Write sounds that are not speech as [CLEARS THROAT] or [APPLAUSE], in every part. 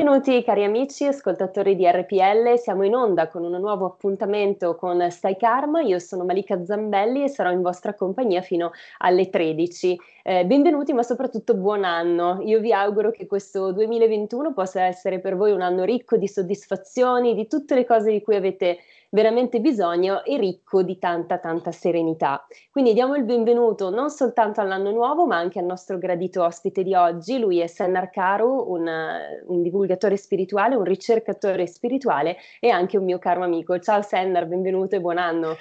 Benvenuti cari amici ascoltatori di RPL, siamo in onda con un nuovo appuntamento con Stai Karma, io sono Malika Zambelli e sarò in vostra compagnia fino alle 13. Eh, benvenuti ma soprattutto buon anno, io vi auguro che questo 2021 possa essere per voi un anno ricco di soddisfazioni, di tutte le cose di cui avete veramente bisogno e ricco di tanta tanta serenità. Quindi diamo il benvenuto non soltanto all'anno nuovo ma anche al nostro gradito ospite di oggi, lui è Sennar Karu, un, un divulgatore spirituale, un ricercatore spirituale e anche un mio caro amico. Ciao Sennar, benvenuto e buon anno.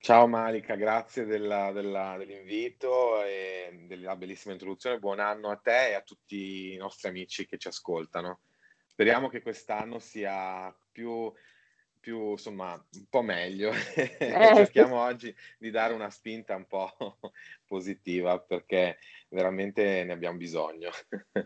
Ciao Malika, grazie della- della- dell'invito e della bellissima introduzione. Buon anno a te e a tutti i nostri amici che ci ascoltano. Speriamo che quest'anno sia più, più, insomma, un po' meglio. [LAUGHS] Cerchiamo oggi di dare una spinta un po' [LAUGHS] positiva perché veramente ne abbiamo bisogno.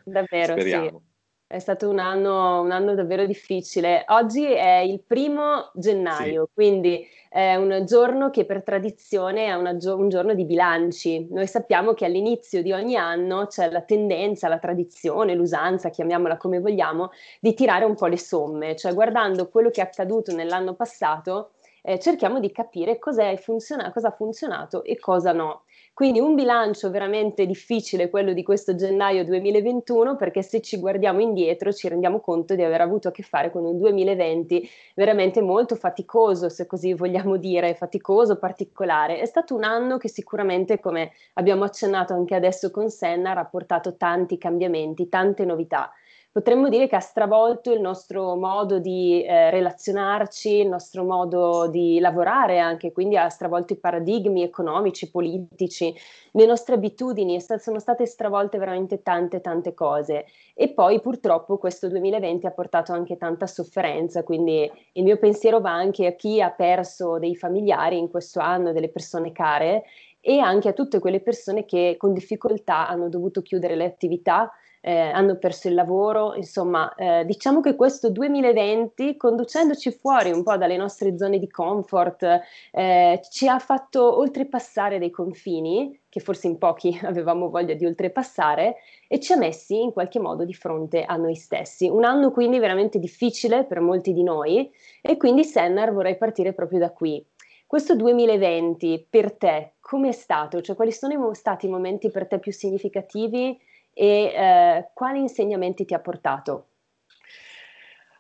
Davvero, sì. È stato un anno, un anno davvero difficile. Oggi è il primo gennaio, quindi è un giorno che per tradizione è una un giorno di bilanci. Noi sappiamo che all'inizio di ogni anno c'è la tendenza, la tradizione, l'usanza, chiamiamola come vogliamo, di tirare un po' le somme, cioè guardando quello che è accaduto nell'anno passato, eh, cerchiamo di capire cos'è funziona- cosa ha funzionato e cosa no. Quindi un bilancio veramente difficile quello di questo gennaio 2021 perché se ci guardiamo indietro ci rendiamo conto di aver avuto a che fare con un 2020 veramente molto faticoso, se così vogliamo dire, faticoso, particolare. È stato un anno che sicuramente, come abbiamo accennato anche adesso con Senna, ha portato tanti cambiamenti, tante novità potremmo dire che ha stravolto il nostro modo di eh, relazionarci, il nostro modo di lavorare anche, quindi ha stravolto i paradigmi economici, politici, le nostre abitudini, sono state stravolte veramente tante tante cose. E poi purtroppo questo 2020 ha portato anche tanta sofferenza, quindi il mio pensiero va anche a chi ha perso dei familiari in questo anno, delle persone care e anche a tutte quelle persone che con difficoltà hanno dovuto chiudere le attività eh, hanno perso il lavoro, insomma, eh, diciamo che questo 2020, conducendoci fuori un po' dalle nostre zone di comfort, eh, ci ha fatto oltrepassare dei confini, che forse in pochi [LAUGHS] avevamo voglia di oltrepassare, e ci ha messi in qualche modo di fronte a noi stessi. Un anno quindi veramente difficile per molti di noi, e quindi Sennar vorrei partire proprio da qui. Questo 2020 per te come è stato? Cioè, quali sono stati i momenti per te più significativi? E eh, quali insegnamenti ti ha portato?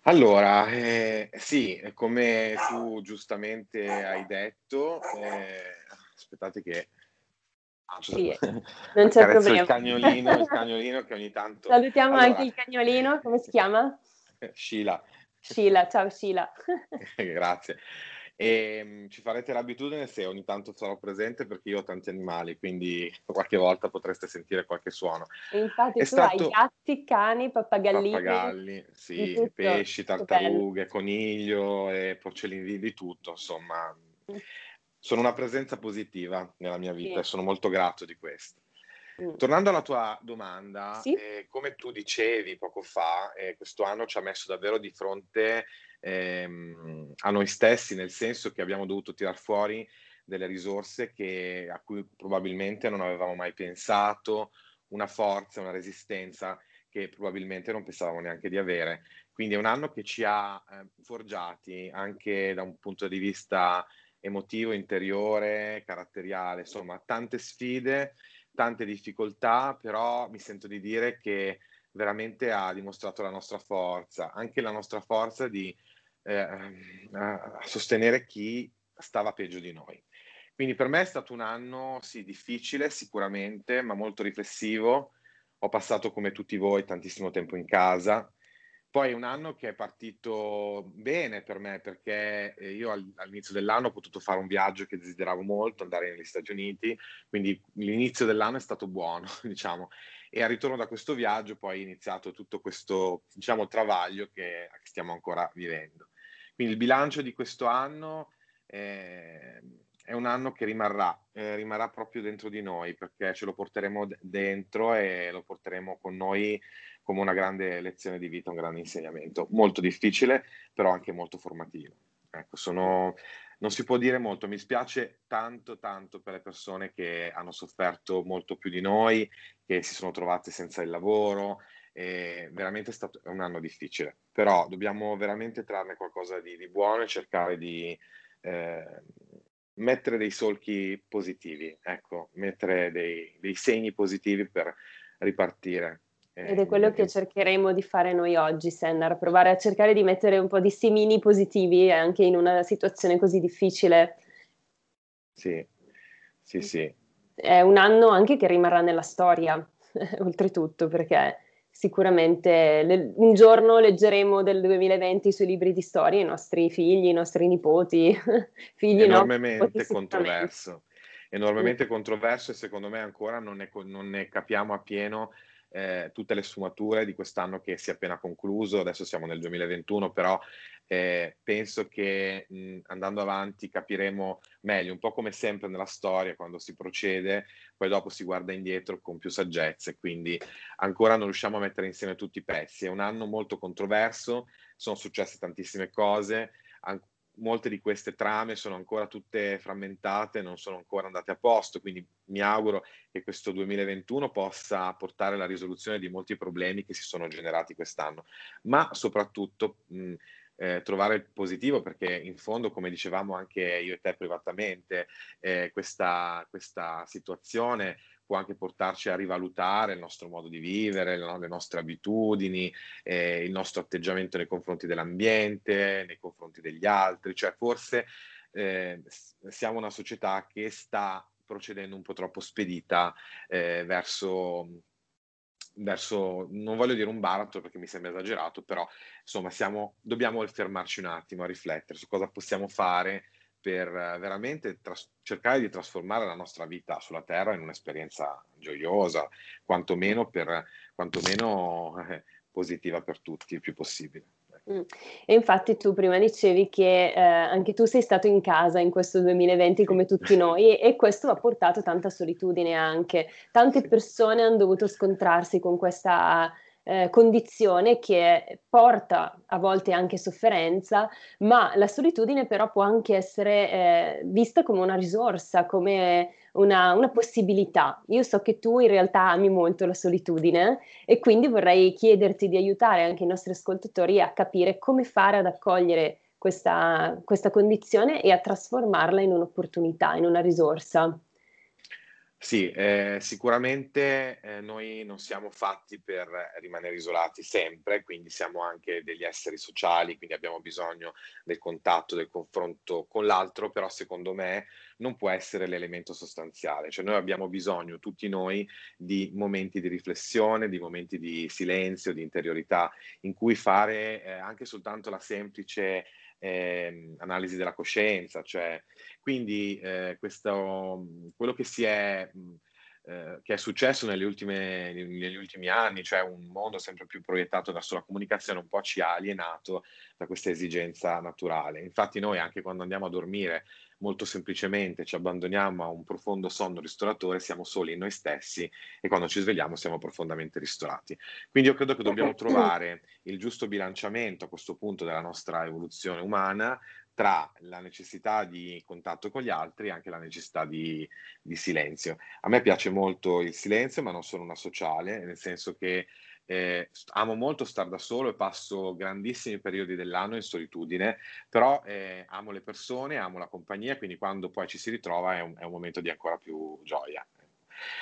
Allora, eh, sì, come tu giustamente hai detto, eh, aspettate che Sì, non c'è problema. il cagnolino, il [LAUGHS] cagnolino che ogni tanto... Salutiamo Allora, anche il cagnolino, come si chiama? Sheila, Sheila, ciao Sheila. [LAUGHS] grazie. E mh, ci farete l'abitudine se ogni tanto sarò presente perché io ho tanti animali, quindi qualche volta potreste sentire qualche suono. E infatti È tu hai stato gatti, cani, pappagallini, pappagalli, sì, tutto. pesci, tartarughe, coniglio e porcellini di, di tutto, insomma, sono una presenza positiva nella mia vita Sì. e sono molto grato di questo. Mm. Tornando alla tua domanda, Sì. eh, come tu dicevi poco fa, eh, questo anno ci ha messo davvero di fronte ehm, a noi stessi, nel senso che abbiamo dovuto tirar fuori delle risorse che- a cui probabilmente non avevamo mai pensato, una forza, una resistenza che probabilmente non pensavamo neanche di avere. Quindi è un anno che ci ha eh, forgiati anche da un punto di vista emotivo, interiore, caratteriale, insomma, tante sfide, tante difficoltà, però mi sento di dire che veramente ha dimostrato la nostra forza, anche la nostra forza di eh, a sostenere chi stava peggio di noi. Quindi per me è stato un anno, sì, difficile sicuramente, ma molto riflessivo. Ho passato come tutti voi tantissimo tempo in casa. Poi è un anno che è partito bene per me perché eh, io al- all'inizio dell'anno ho potuto fare un viaggio che desideravo molto, andare negli Stati Uniti, quindi l'inizio dell'anno è stato buono, [LAUGHS] diciamo. E al ritorno da questo viaggio poi è iniziato tutto questo, diciamo, travaglio che stiamo ancora vivendo. Quindi il bilancio di questo anno eh, è un anno che rimarrà, eh, rimarrà proprio dentro di noi perché ce lo porteremo d- dentro e lo porteremo con noi come una grande lezione di vita, un grande insegnamento. Molto difficile, però anche molto formativo. Ecco, sono, non si può dire molto, mi spiace tanto, tanto per le persone che hanno sofferto molto più di noi, che si sono trovate senza il lavoro, e veramente è stato un anno difficile, però dobbiamo veramente trarne qualcosa di, di buono e cercare di eh, mettere dei solchi positivi, ecco, mettere dei, dei segni positivi per ripartire. Ed è quello che Eh, cercheremo di fare noi oggi, Sennar, provare a cercare di mettere un po' di semini positivi anche in una situazione così difficile. Sì, sì, sì. È un anno anche che rimarrà nella storia, [LAUGHS] oltretutto, perché sicuramente le- un giorno leggeremo del 2020 sui libri di storia i nostri figli, i nostri nipoti, [LAUGHS] figli no, enormemente sicuramente. controverso, enormemente controverso e secondo me ancora non ne, non ne capiamo appieno eh, tutte le sfumature di quest'anno che si è appena concluso, adesso siamo nel 2021, però eh, penso che mh, andando avanti capiremo meglio, un po' come sempre nella storia, quando si procede, poi dopo si guarda indietro con più saggezza quindi ancora non riusciamo a mettere insieme tutti i pezzi. È un anno molto controverso, sono successe tantissime cose, molte di queste trame sono ancora tutte frammentate, non sono ancora andate a posto, quindi mi auguro che questo 2021 possa portare alla risoluzione di molti problemi che si sono generati quest'anno, ma soprattutto mh, eh, trovare il positivo perché in fondo, come dicevamo anche io e te privatamente, eh, questa, questa situazione può anche portarci a rivalutare il nostro modo di vivere, le, nostre abitudini, eh, il nostro atteggiamento nei confronti dell'ambiente, nei confronti degli altri, cioè forse eh, siamo una società che sta procedendo un po' troppo spedita eh, verso, verso, non voglio dire un baratro perché mi sembra esagerato, però insomma siamo, dobbiamo fermarci un attimo a riflettere su cosa possiamo fare per veramente tras- cercare di trasformare la nostra vita sulla Terra in un'esperienza gioiosa, quantomeno, per, quantomeno eh, positiva per tutti, il più possibile. Mm. E infatti tu prima dicevi che eh, anche tu sei stato in casa in questo 2020 come tutti noi e, e questo ha portato tanta solitudine anche. Tante Sì. persone hanno dovuto scontrarsi con questa eh, condizione che porta a volte anche sofferenza, ma la solitudine però può anche essere eh, vista come una risorsa, come una, una possibilità. Io so che tu in realtà ami molto la solitudine e quindi vorrei chiederti di aiutare anche i nostri ascoltatori a capire come fare ad accogliere questa, questa condizione e a trasformarla in un'opportunità, in una risorsa. Sì, eh, sicuramente eh, noi non siamo fatti per rimanere isolati sempre, quindi siamo anche degli esseri sociali, quindi abbiamo bisogno del contatto, del confronto con l'altro, però secondo me non può essere l'elemento sostanziale, cioè noi abbiamo bisogno tutti noi di momenti di riflessione, di momenti di silenzio, di interiorità, in cui fare eh, anche soltanto la semplice eh, analisi della coscienza, cioè, quindi eh, questo, quello che si è... Eh, che è successo ultime, negli ultimi anni, cioè un mondo sempre più proiettato verso la comunicazione, un po' ci ha alienato da questa esigenza naturale. Infatti noi anche quando andiamo a dormire molto semplicemente ci abbandoniamo a un profondo sonno ristoratore, siamo soli in noi stessi e quando ci svegliamo siamo profondamente ristorati. Quindi io credo che dobbiamo trovare il giusto bilanciamento a questo punto della nostra evoluzione umana tra la necessità di contatto con gli altri e anche la necessità di, di silenzio. A me piace molto il silenzio, ma non sono una sociale, nel senso che eh, amo molto stare da solo e passo grandissimi periodi dell'anno in solitudine, però eh, amo le persone, amo la compagnia, quindi quando poi ci si ritrova è un, è un momento di ancora più gioia.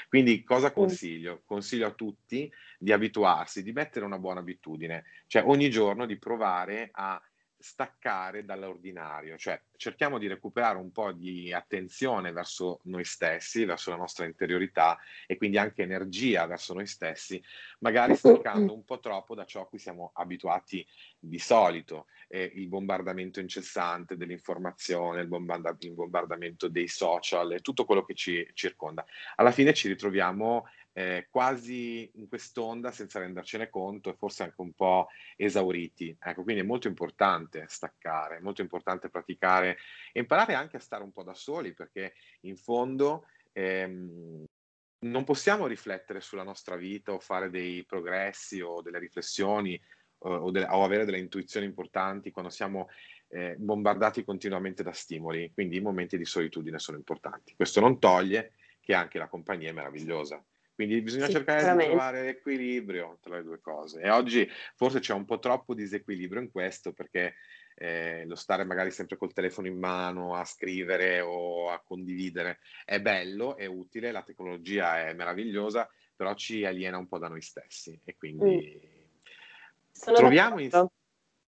Quindi cosa consiglio? Consiglio a tutti di abituarsi, di mettere una buona abitudine, cioè ogni giorno di provare a staccare dall'ordinario, cioè cerchiamo di recuperare un po' di attenzione verso noi stessi, verso la nostra interiorità e quindi anche energia verso noi stessi, magari staccando un po' troppo da ciò a cui siamo abituati di solito, eh, il bombardamento incessante dell'informazione, il, bombarda- il bombardamento dei social tutto quello che ci circonda. Alla fine ci ritroviamo eh, quasi in quest'onda senza rendercene conto e forse anche un po' esauriti. Ecco, quindi è molto importante staccare, molto importante praticare e imparare anche a stare un po' da soli perché in fondo ehm, non possiamo riflettere sulla nostra vita o fare dei progressi o delle riflessioni o, o, de- o avere delle intuizioni importanti quando siamo eh, bombardati continuamente da stimoli, quindi i momenti di solitudine sono importanti. Questo non toglie che anche la compagnia è meravigliosa. Quindi bisogna cercare di trovare l'equilibrio tra le due cose. E oggi forse c'è un po' troppo disequilibrio in questo perché eh, lo stare magari sempre col telefono in mano a scrivere o a condividere è bello, è utile, la tecnologia è meravigliosa, però ci aliena un po' da noi stessi e quindi mm. troviamo in,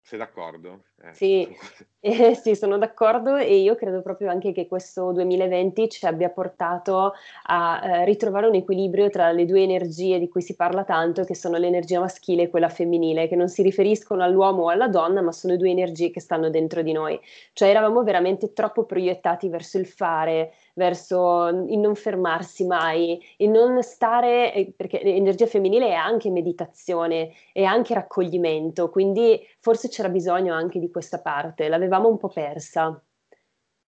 sei d'accordo? Eh. Sì. [LAUGHS] [LAUGHS] Eh, sì, sono d'accordo e io credo proprio anche che questo 2020 ci abbia portato a eh, ritrovare un equilibrio tra le due energie di cui si parla tanto, che sono l'energia maschile e quella femminile, che non si riferiscono all'uomo o alla donna, ma sono due energie che stanno dentro di noi. Cioè eravamo veramente troppo proiettati verso il fare, verso il non fermarsi mai, il non stare, eh, perché l'energia femminile è anche meditazione, è anche raccoglimento, quindi forse c'era bisogno anche di questa parte, l'avevamo un po' persa.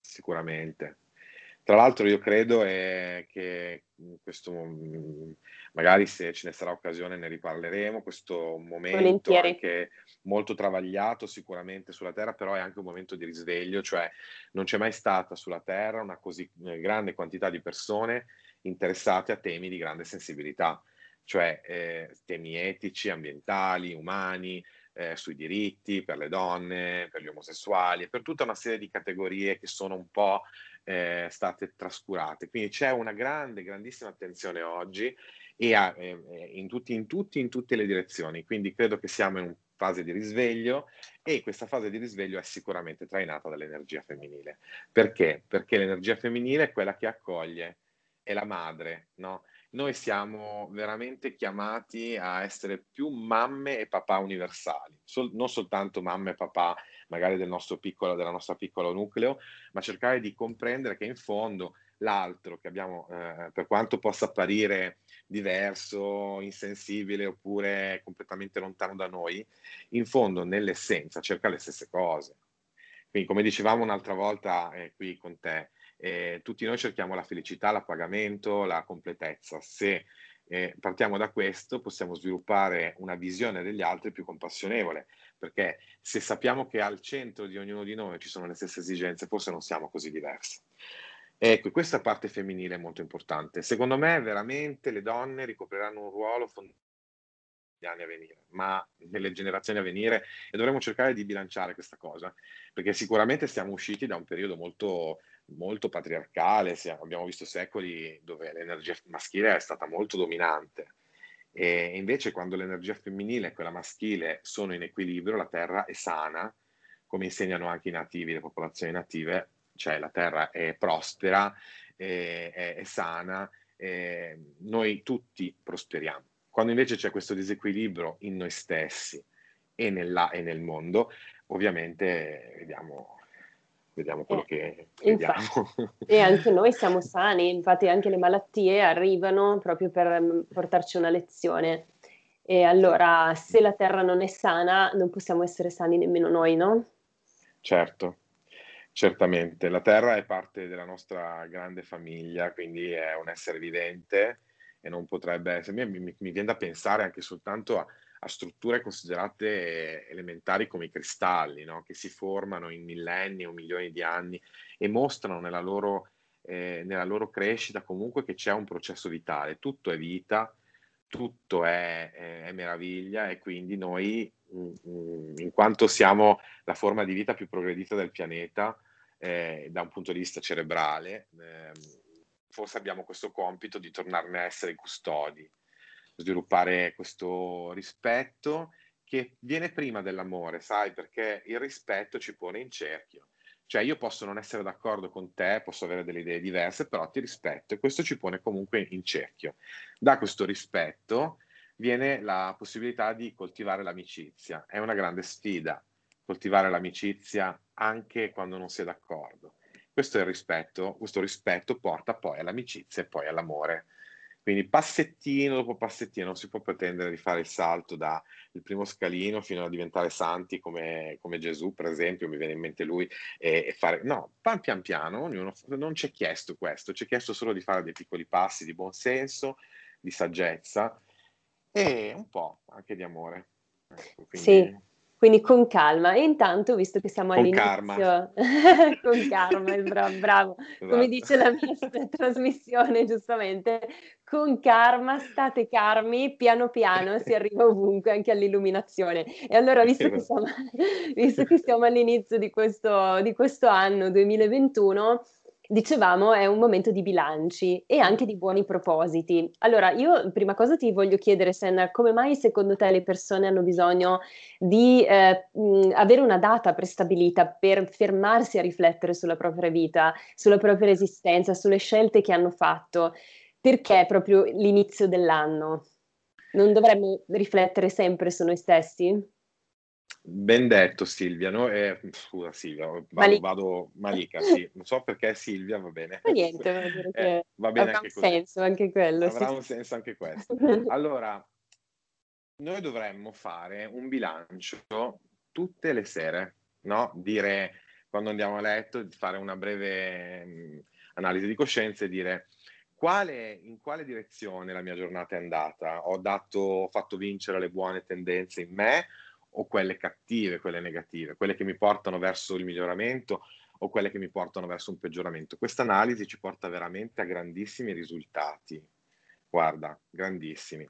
Sicuramente. Tra l'altro io credo è che questo, magari se ce ne sarà occasione ne riparleremo, questo momento anche molto travagliato sicuramente sulla Terra, però è anche un momento di risveglio, cioè non c'è mai stata sulla Terra una così eh, grande quantità di persone interessate a temi di grande sensibilità, cioè eh, temi etici, ambientali, umani, eh, sui diritti, per le donne, per gli omosessuali, per tutta una serie di categorie che sono un po' eh, state trascurate. Quindi c'è una grande, grandissima attenzione oggi e a, in, tutti, in, tutti, in tutte le direzioni. Quindi credo che siamo in una fase di risveglio e questa fase di risveglio è sicuramente trainata dall'energia femminile. Perché? Perché l'energia femminile è quella che accoglie, è la madre, no? Noi siamo veramente chiamati a essere più mamme e papà universali, Sol- non soltanto mamme e papà magari del nostro piccolo, della nostra piccolo nucleo, ma cercare di comprendere che in fondo l'altro che abbiamo, eh, per quanto possa apparire diverso, insensibile oppure completamente lontano da noi, in fondo nell'essenza cerca le stesse cose. Quindi come dicevamo un'altra volta eh, qui con te, eh, tutti noi cerchiamo la felicità, l'appagamento, la completezza. Se eh, partiamo da questo possiamo sviluppare una visione degli altri più compassionevole, perché se sappiamo che al centro di ognuno di noi ci sono le stesse esigenze, forse non siamo così diversi. Ecco, questa parte femminile è molto importante. Secondo me veramente le donne ricopriranno un ruolo fondamentale negli anni a venire, ma nelle generazioni a venire e dovremo cercare di bilanciare questa cosa, perché sicuramente siamo usciti da un periodo molto, molto patriarcale, abbiamo visto secoli dove l'energia maschile è stata molto dominante e invece quando l'energia femminile e quella maschile sono in equilibrio, la Terra è sana, come insegnano anche i nativi, le popolazioni native, cioè la terra è prospera, è, è, è sana, è, noi tutti prosperiamo. Quando invece c'è questo disequilibrio in noi stessi e, nella, e nel mondo, ovviamente vediamo, vediamo quello Eh, che infa vediamo. e anche noi siamo sani, infatti anche le malattie arrivano proprio per mm, portarci una lezione. E allora, se la terra non è sana, non possiamo essere sani nemmeno noi, no? Certo, certamente. La Terra è parte della nostra grande famiglia, quindi è un essere vivente e non potrebbe essere. Mi, mi- mi viene da pensare anche soltanto a, a strutture considerate elementari come i cristalli, no? Che si formano in millenni o milioni di anni e mostrano nella loro, eh, nella loro crescita comunque che c'è un processo vitale. Tutto è vita, tutto è, è- è meraviglia e quindi noi, in quanto siamo la forma di vita più progredita del pianeta, eh, da un punto di vista cerebrale, ehm, forse abbiamo questo compito di tornarne a essere custodi, sviluppare questo rispetto che viene prima dell'amore, sai, perché il rispetto ci pone in cerchio. Cioè io posso non essere d'accordo con te, posso avere delle idee diverse, però ti rispetto e questo ci pone comunque in cerchio. Da questo rispetto viene la possibilità di coltivare l'amicizia. È una grande sfida coltivare l'amicizia anche quando non si è d'accordo. Questo è il rispetto, questo rispetto porta poi all'amicizia e poi all'amore. Quindi passettino dopo passettino non si può pretendere di fare il salto dal primo scalino fino a diventare santi come, come Gesù, per esempio, mi viene in mente lui, e, e fare... No, pan pian piano, ognuno, non ci è chiesto questo, ci è chiesto solo di fare dei piccoli passi di buon senso, di saggezza e un po' anche di amore. Ecco, quindi... Sì, quindi con calma. E intanto, visto che siamo Con karma. all'inizio, [LAUGHS] con karma, bravo, bravo. Come Esatto. dice la mia [LAUGHS] trasmissione, giustamente, con karma, state calmi, piano piano si arriva ovunque, anche all'illuminazione. E allora, visto che siamo, [LAUGHS] visto che siamo all'inizio di questo, di questo anno 2021, dicevamo è un momento di bilanci e anche di buoni propositi. Allora, io prima cosa ti voglio chiedere, Senna, come mai secondo te le persone hanno bisogno di eh, mh, avere una data prestabilita per fermarsi a riflettere sulla propria vita, sulla propria esistenza, sulle scelte che hanno fatto? Perché proprio l'inizio dell'anno? Non dovremmo riflettere sempre su noi stessi? Ben detto Silvia, no? Eh, scusa Silvia, vado, Malika. vado Malika, sì, [LAUGHS] non so perché Silvia va bene. Ma niente, vuol dire [LAUGHS] Eh, va bene avrà anche un così. senso anche quello. Avrà sì. un senso anche questo. Allora, noi dovremmo fare un bilancio tutte le sere, no? Dire quando andiamo a letto, fare una breve mh, analisi di coscienza e dire quale, in quale direzione la mia giornata è andata? Ho dato, ho fatto vincere le buone tendenze in me o quelle cattive, quelle negative, quelle che mi portano verso il miglioramento o quelle che mi portano verso un peggioramento. Questa analisi ci porta veramente a grandissimi risultati. Guarda, grandissimi.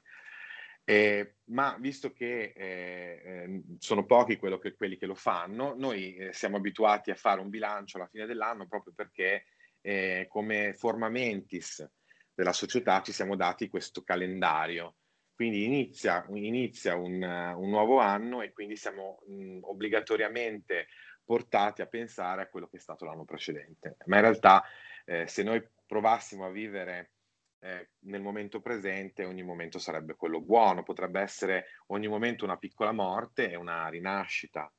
Eh, ma visto che eh, eh, sono pochi che, quelli che lo fanno, noi eh, siamo abituati a fare un bilancio alla fine dell'anno proprio perché eh, come forma mentis della società ci siamo dati questo calendario. Quindi inizia, inizia un, un, nuovo anno e quindi siamo mh, obbligatoriamente portati a pensare a quello che è stato l'anno precedente. Ma in realtà eh, se noi provassimo a vivere eh, nel momento presente, ogni momento sarebbe quello buono, potrebbe essere ogni momento una piccola morte e una rinascita.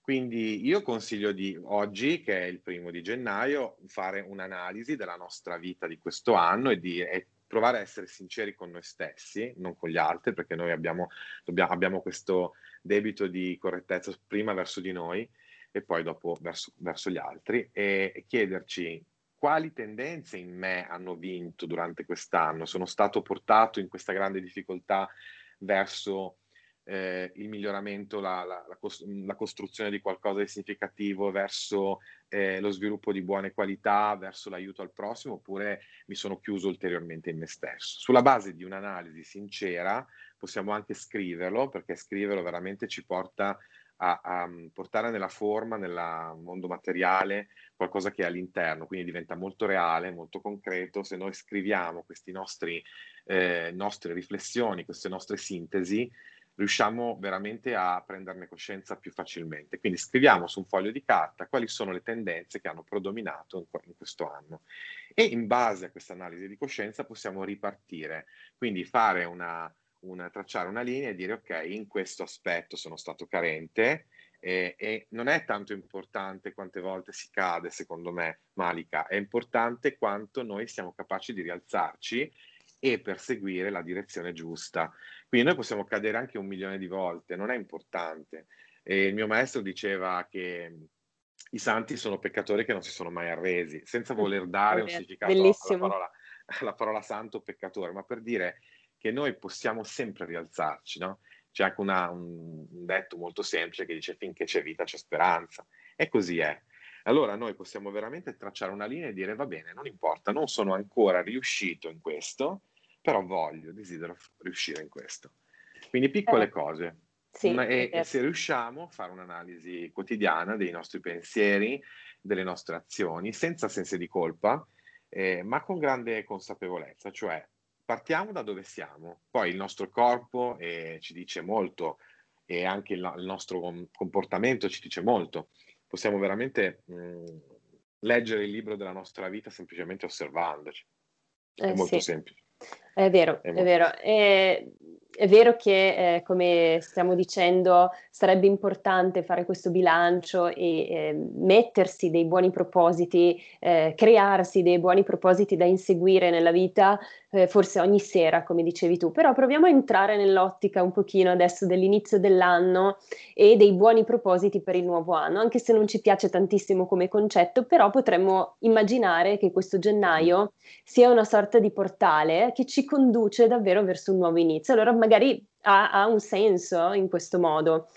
Quindi io consiglio di oggi, che è il primo di gennaio, fare un'analisi della nostra vita di questo anno e, di, e provare a essere sinceri con noi stessi, non con gli altri, perché noi abbiamo, dobbiamo, abbiamo questo debito di correttezza prima verso di noi e poi dopo verso, verso gli altri e, e chiederci quali tendenze in me hanno vinto durante quest'anno? Sono stato portato in questa grande difficoltà verso eh, il miglioramento, la, la, la, cos- la, costruzione di qualcosa di significativo, verso eh, lo sviluppo di buone qualità, verso l'aiuto al prossimo, oppure mi sono chiuso ulteriormente in me stesso. Sulla base di un'analisi sincera possiamo anche scriverlo, perché scriverlo veramente ci porta a, a, portare nella forma, nel mondo materiale, qualcosa che è all'interno, quindi diventa molto reale, molto concreto. Se noi scriviamo queste eh, nostre riflessioni, queste nostre sintesi, riusciamo veramente a prenderne coscienza più facilmente. Quindi scriviamo su un foglio di carta quali sono le tendenze che hanno predominato in, questo anno e in base a questa analisi di coscienza possiamo ripartire, quindi fare una, una, tracciare una linea e dire ok, in questo aspetto sono stato carente E, e, non è tanto importante quante volte si cade, secondo me, Malika, è importante quanto noi siamo capaci di rialzarci e perseguire la direzione giusta. Quindi noi possiamo cadere anche un milione di volte, non è importante. E il mio maestro diceva che i santi sono peccatori che non si sono mai arresi, senza voler dare un significato alla parola, alla parola santo peccatore, ma per dire che noi possiamo sempre rialzarci, no? C'è anche una, un, un detto molto semplice che dice finché c'è vita c'è speranza. E così è. Allora noi possiamo veramente tracciare una linea e dire va bene, non importa, non sono ancora riuscito in questo, però voglio, desidero riuscire in questo. Quindi piccole eh, cose. Sì, Una, e, e, se riusciamo a fare un'analisi quotidiana dei nostri pensieri, delle nostre azioni, senza sensi di colpa, eh, ma con grande consapevolezza, cioè partiamo da dove siamo, poi il nostro corpo eh, ci dice molto e anche il, il, nostro comportamento ci dice molto. Possiamo veramente mh, leggere il libro della nostra vita semplicemente osservandoci. È eh, molto sì. semplice. È vero, è, è vero. È, è vero che, eh, come stiamo dicendo, sarebbe importante fare questo bilancio e eh, mettersi dei buoni propositi, eh, crearsi dei buoni propositi da inseguire nella vita, eh, forse ogni sera, come dicevi tu. Però proviamo a entrare nell'ottica un pochino adesso dell'inizio dell'anno e dei buoni propositi per il nuovo anno, anche se non ci piace tantissimo come concetto, però potremmo immaginare che questo gennaio sia una sorta di portale che ci conduce davvero verso un nuovo inizio. Allora magari ha, ha un senso in questo modo.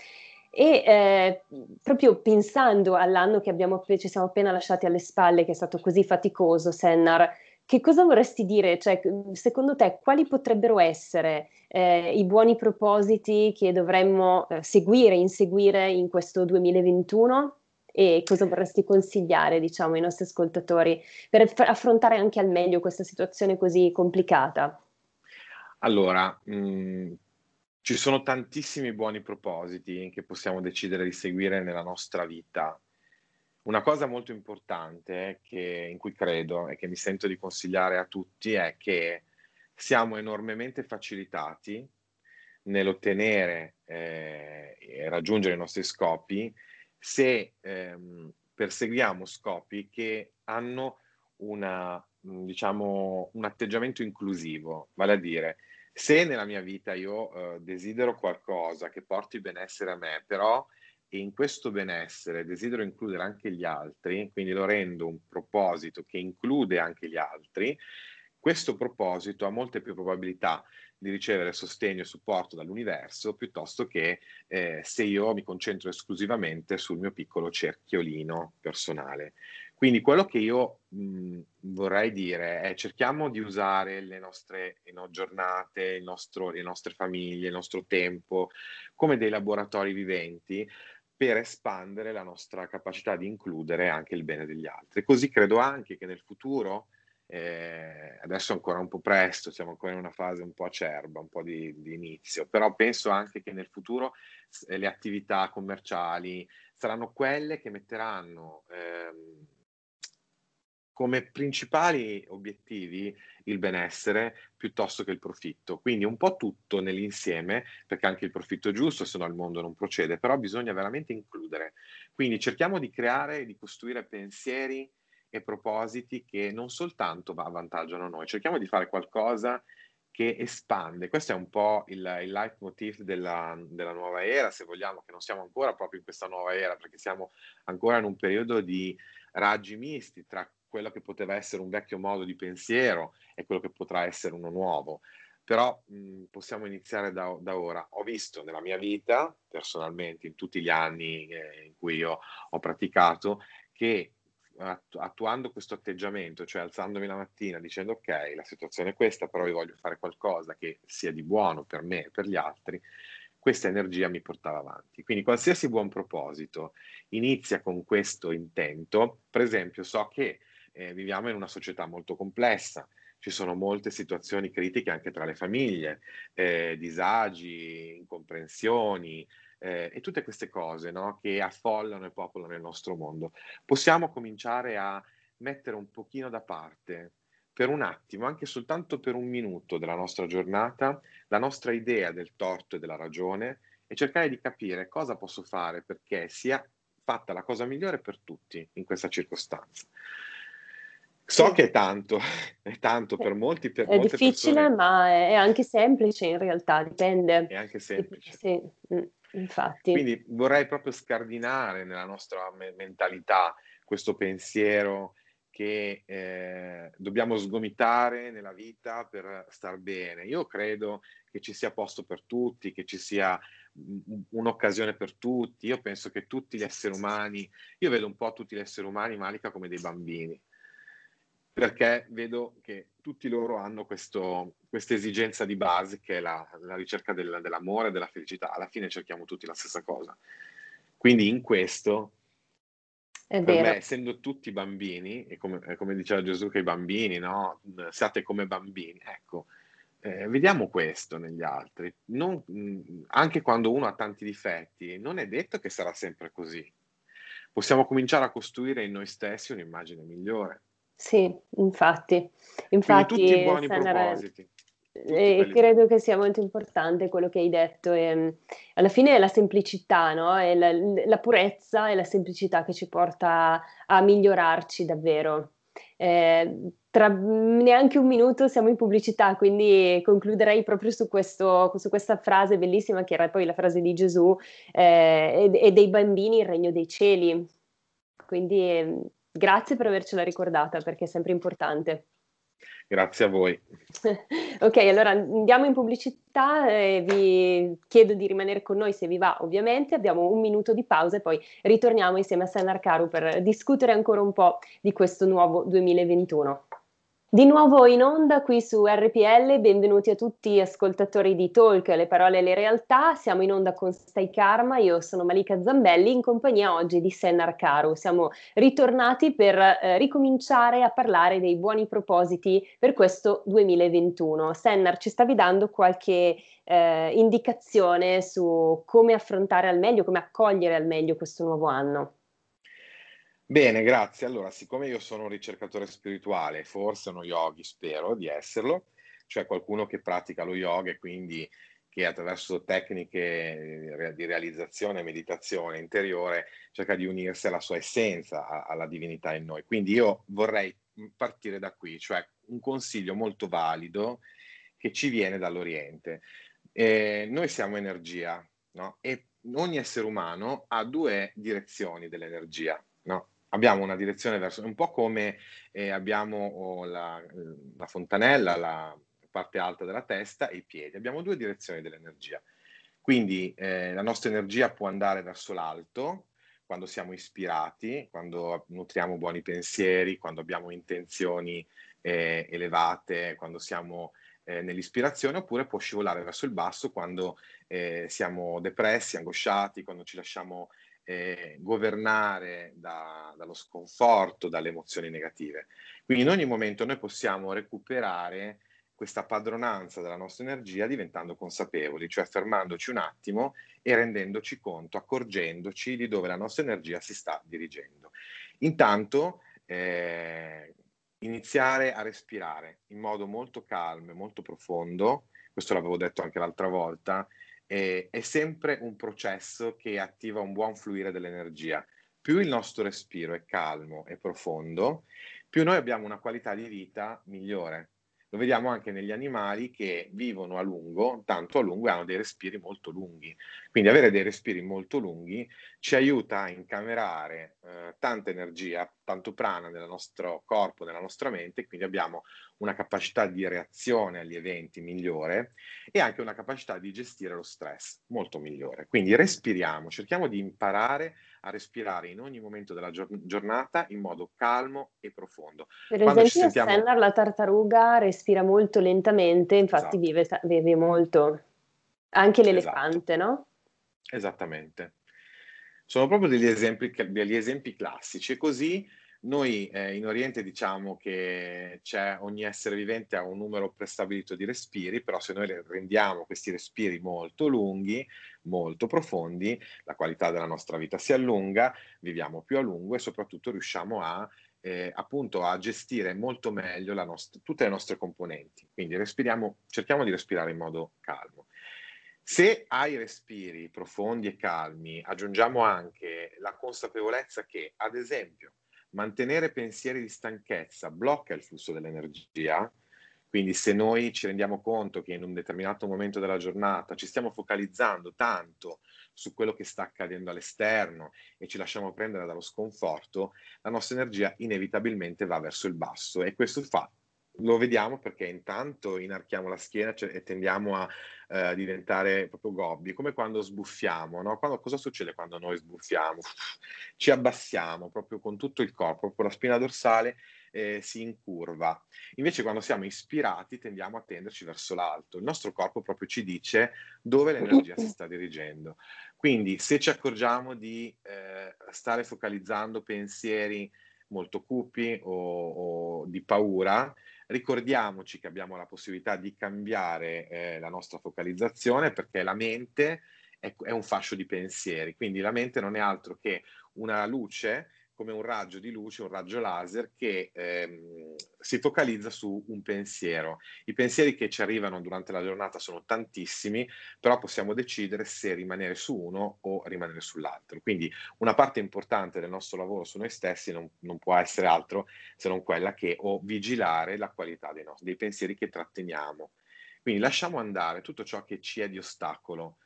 E eh, proprio pensando all'anno che abbiamo, ci siamo appena lasciati alle spalle, che è stato così faticoso, Sennar, che cosa vorresti dire? Cioè, secondo te, quali potrebbero essere eh, i buoni propositi che dovremmo eh, seguire, inseguire in questo 2021? E cosa vorresti consigliare, diciamo, ai nostri ascoltatori per affrontare anche al meglio questa situazione così complicata? Allora, mh, ci sono tantissimi buoni propositi che possiamo decidere di seguire nella nostra vita. Una cosa molto importante che, in cui credo e che mi sento di consigliare a tutti è che siamo enormemente facilitati nell'ottenere eh, e raggiungere i nostri scopi se ehm, perseguiamo scopi che hanno una, diciamo, un atteggiamento inclusivo, vale a dire se nella mia vita io eh, desidero qualcosa che porti benessere a me, però in questo benessere desidero includere anche gli altri, quindi lo rendo un proposito che include anche gli altri, questo proposito ha molte più probabilità di ricevere sostegno e supporto dall'universo piuttosto che eh, se io mi concentro esclusivamente sul mio piccolo cerchiolino personale. Quindi quello che io mh, vorrei dire è cerchiamo di usare le nostre no, giornate, nostro, le nostre famiglie, il nostro tempo come dei laboratori viventi per espandere la nostra capacità di includere anche il bene degli altri. Così credo anche che nel futuro, eh, adesso è ancora un po' presto, siamo ancora in una fase un po' acerba, un po' di, di inizio, però penso anche che nel futuro eh, le attività commerciali saranno quelle che metteranno... Ehm, come principali obiettivi il benessere piuttosto che il profitto. Quindi un po' tutto nell'insieme, perché anche il profitto è giusto, se no il mondo non procede, però bisogna veramente includere. Quindi cerchiamo di creare, di costruire pensieri e propositi che non soltanto avvantaggiano noi, cerchiamo di fare qualcosa che espande. Questo è un po' il, il leitmotiv della, della, nuova era, se vogliamo, che non siamo ancora proprio in questa nuova era, perché siamo ancora in un periodo di raggi misti tra quello che poteva essere un vecchio modo di pensiero e quello che potrà essere uno nuovo. Però mh, possiamo iniziare da, da, ora. Ho visto nella mia vita, personalmente, in tutti gli anni eh, in cui io ho praticato, che attuando questo atteggiamento, cioè alzandomi la mattina dicendo ok, la situazione è questa, però io voglio fare qualcosa che sia di buono per me e per gli altri, questa energia mi portava avanti. Quindi qualsiasi buon proposito inizia con questo intento, per esempio so che eh, viviamo in una società molto complessa, ci sono molte situazioni critiche anche tra le famiglie, eh, disagi, incomprensioni eh, e tutte queste cose no, che affollano e popolano il nostro mondo. Possiamo cominciare a mettere un pochino da parte per un attimo, anche soltanto per un minuto della nostra giornata, la nostra idea del torto e della ragione e cercare di capire cosa posso fare perché sia fatta la cosa migliore per tutti in questa circostanza. So che è tanto, [LAUGHS] è tanto per molti, per È difficile, persone ma è anche semplice in realtà, dipende. è anche semplice. Sì, mm, infatti. Quindi vorrei proprio scardinare nella nostra me- mentalità questo pensiero che eh, dobbiamo sgomitare nella vita per star bene. Io credo che ci sia posto per tutti, che ci sia un- un'occasione per tutti. Io penso che tutti gli esseri umani, io vedo un po' tutti gli esseri umani, Malika, come dei bambini, perché vedo che tutti loro hanno questo- questa esigenza di base che è la, la ricerca del- dell'amore e della felicità. Alla fine cerchiamo tutti la stessa cosa. Quindi in questo È per vero. me, essendo tutti bambini, e come, eh, come diceva Gesù che i bambini, no? Siate come bambini, ecco, eh, vediamo questo negli altri. Non- mh, anche quando uno ha tanti difetti, non è detto che sarà sempre così. Possiamo cominciare a costruire in noi stessi un'immagine migliore. Sì, infatti. Quindi Infatti, tutti buoni Sandra, propositi. Quelli credo che sia molto importante quello che hai detto. E, mm, alla fine è la semplicità, no? È la, la purezza e la semplicità che ci porta a migliorarci davvero. Eh, tra neanche un minuto siamo in pubblicità, quindi concluderei proprio su questo, su questa frase bellissima che era poi la frase di Gesù, eh, e, e dei bambini il regno dei cieli. Quindi eh, grazie per avercela ricordata perché è sempre importante. Grazie a voi. [LAUGHS] Ok, allora andiamo in pubblicità e vi chiedo di rimanere con noi se vi va, ovviamente. Abbiamo un minuto di pausa e poi ritorniamo insieme a Senar Caru per discutere ancora un po' di questo nuovo 2021. Di nuovo in onda qui su RPL, benvenuti a tutti ascoltatori di Talk, le parole e le realtà. Siamo in onda con Stai Karma, io sono Malika Zambelli in compagnia oggi di Sennar Caru. Siamo ritornati per eh, ricominciare a parlare dei buoni propositi per questo 2021. Sennar, ci stavi dando qualche eh, indicazione su come affrontare al meglio, come accogliere al meglio questo nuovo anno? Bene, grazie. Allora, siccome io sono un ricercatore spirituale, forse uno yogi, spero di esserlo, cioè qualcuno che pratica lo yoga e quindi che attraverso tecniche di realizzazione e meditazione interiore cerca di unirsi alla sua essenza, alla divinità in noi. Quindi io vorrei partire da qui, cioè un consiglio molto valido che ci viene dall'Oriente. Eh, noi siamo energia, no? E ogni essere umano ha due direzioni dell'energia? Abbiamo una direzione verso, un po' come eh, abbiamo oh, la, la fontanella, la parte alta della testa e i piedi. Abbiamo due direzioni dell'energia. Quindi eh, la nostra energia può andare verso l'alto quando siamo ispirati, quando nutriamo buoni pensieri, quando abbiamo intenzioni eh, elevate, quando siamo eh, nell'ispirazione, oppure può scivolare verso il basso quando eh, siamo depressi, angosciati, quando ci lasciamo eh, governare da- dallo sconforto, dalle emozioni negative. Quindi in ogni momento noi possiamo recuperare questa padronanza della nostra energia diventando consapevoli, cioè fermandoci un attimo e rendendoci conto, accorgendoci di dove la nostra energia si sta dirigendo. Intanto eh, iniziare a respirare in modo molto calmo e molto profondo, questo l'avevo detto anche l'altra volta, eh, è sempre un processo che attiva un buon fluire dell'energia. Più il nostro respiro è calmo e profondo, più noi abbiamo una qualità di vita migliore. Lo vediamo anche negli animali che vivono a lungo, tanto a lungo e hanno dei respiri molto lunghi. Quindi avere dei respiri molto lunghi ci aiuta a incamerare eh, tanta energia, tanto prana nel nostro corpo, nella nostra mente, quindi abbiamo una capacità di reazione agli eventi migliore e anche una capacità di gestire lo stress molto migliore. Quindi respiriamo, cerchiamo di imparare a respirare in ogni momento della gior- giornata in modo calmo e profondo. Per Quando esempio, sentiamo- Sennar, la tartaruga respira molto lentamente, infatti Esatto. vive, vive molto. Anche Esatto. l'elefante, no? Esattamente. Sono proprio degli esempi, degli esempi classici e così noi eh, in Oriente diciamo che ogni essere vivente ha un numero prestabilito di respiri, però se noi rendiamo questi respiri molto lunghi, molto profondi, la qualità della nostra vita si allunga, viviamo più a lungo e soprattutto riusciamo a eh, appunto a gestire molto meglio nost- tutte le nostre componenti. Quindi cerchiamo di respirare in modo calmo. Se ai respiri profondi e calmi aggiungiamo anche la consapevolezza che, ad esempio, mantenere pensieri di stanchezza blocca il flusso dell'energia, quindi se noi ci rendiamo conto che in un determinato momento della giornata ci stiamo focalizzando tanto su quello che sta accadendo all'esterno e ci lasciamo prendere dallo sconforto, la nostra energia inevitabilmente va verso il basso. E questo fa lo vediamo perché intanto inarchiamo la schiena cioè, e tendiamo a eh, diventare proprio gobbi, come quando sbuffiamo, no? Quando, cosa succede quando noi sbuffiamo? [LAUGHS] Ci abbassiamo proprio con tutto il corpo, proprio la spina dorsale eh, si incurva. Invece quando siamo ispirati tendiamo a tenderci verso l'alto. Il nostro corpo proprio ci dice dove l'energia si sta dirigendo. Quindi se ci accorgiamo di eh, stare focalizzando pensieri molto cupi o, o di paura, ricordiamoci che abbiamo la possibilità di cambiare eh, la nostra focalizzazione perché la mente è, è, un fascio di pensieri, quindi la mente non è altro che una luce come un raggio di luce, un raggio laser che ehm, si focalizza su un pensiero. I pensieri che ci arrivano durante la giornata sono tantissimi, però possiamo decidere se rimanere su uno o rimanere sull'altro. Quindi una parte importante del nostro lavoro su noi stessi non, non può essere altro se non quella che o vigilare la qualità dei, nostri, dei pensieri che tratteniamo. Quindi lasciamo andare tutto ciò che ci è di ostacolo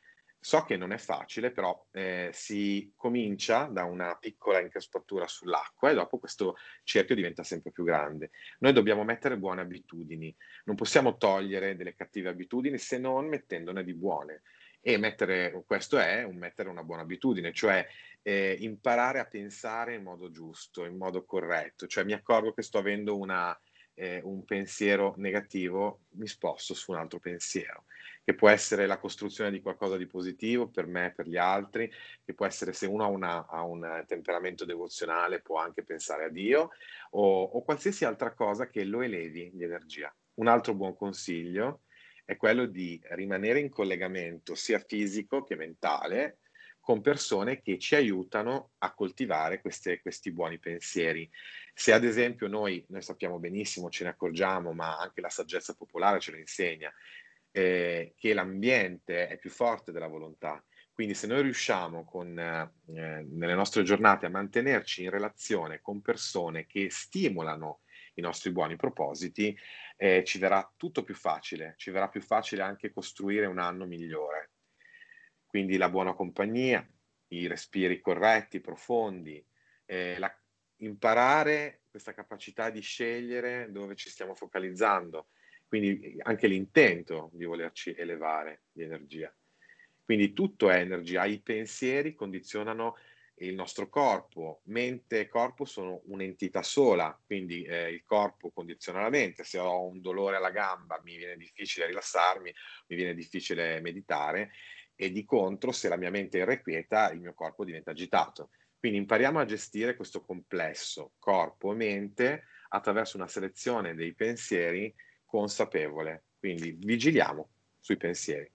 So che non è facile, però eh, si comincia da una piccola increspatura sull'acqua e dopo questo cerchio diventa sempre più grande. Noi dobbiamo mettere buone abitudini, non possiamo togliere delle cattive abitudini se non mettendone di buone. E mettere, questo è un mettere una buona abitudine, cioè eh, imparare a pensare in modo giusto, in modo corretto. Cioè mi accorgo che sto avendo una, eh, un pensiero negativo, mi sposto su un altro pensiero, che può essere la costruzione di qualcosa di positivo per me per gli altri, che può essere se uno ha, una, ha un temperamento devozionale, può anche pensare a Dio, o, o qualsiasi altra cosa che lo elevi di energia. Un altro buon consiglio è quello di rimanere in collegamento sia fisico che mentale con persone che ci aiutano a coltivare queste, questi buoni pensieri. Se ad esempio noi, noi sappiamo benissimo, ce ne accorgiamo, ma anche la saggezza popolare ce lo insegna, eh, che l'ambiente è più forte della volontà. Quindi se noi riusciamo con, eh, nelle nostre giornate a mantenerci in relazione con persone che stimolano i nostri buoni propositi, eh, ci verrà tutto più facile, ci verrà più facile anche costruire un anno migliore. Quindi la buona compagnia, i respiri corretti, profondi, eh, la, imparare questa capacità di scegliere dove ci stiamo focalizzando, quindi anche l'intento di volerci elevare di energia. Quindi tutto è energia, i pensieri condizionano il nostro corpo, mente e corpo sono un'entità sola, quindi eh, il corpo condiziona la mente, se ho un dolore alla gamba mi viene difficile rilassarmi, mi viene difficile meditare e di contro se la mia mente è irrequieta il mio corpo diventa agitato. Quindi impariamo a gestire questo complesso corpo e mente attraverso una selezione dei pensieri consapevole. Quindi vigiliamo sui pensieri.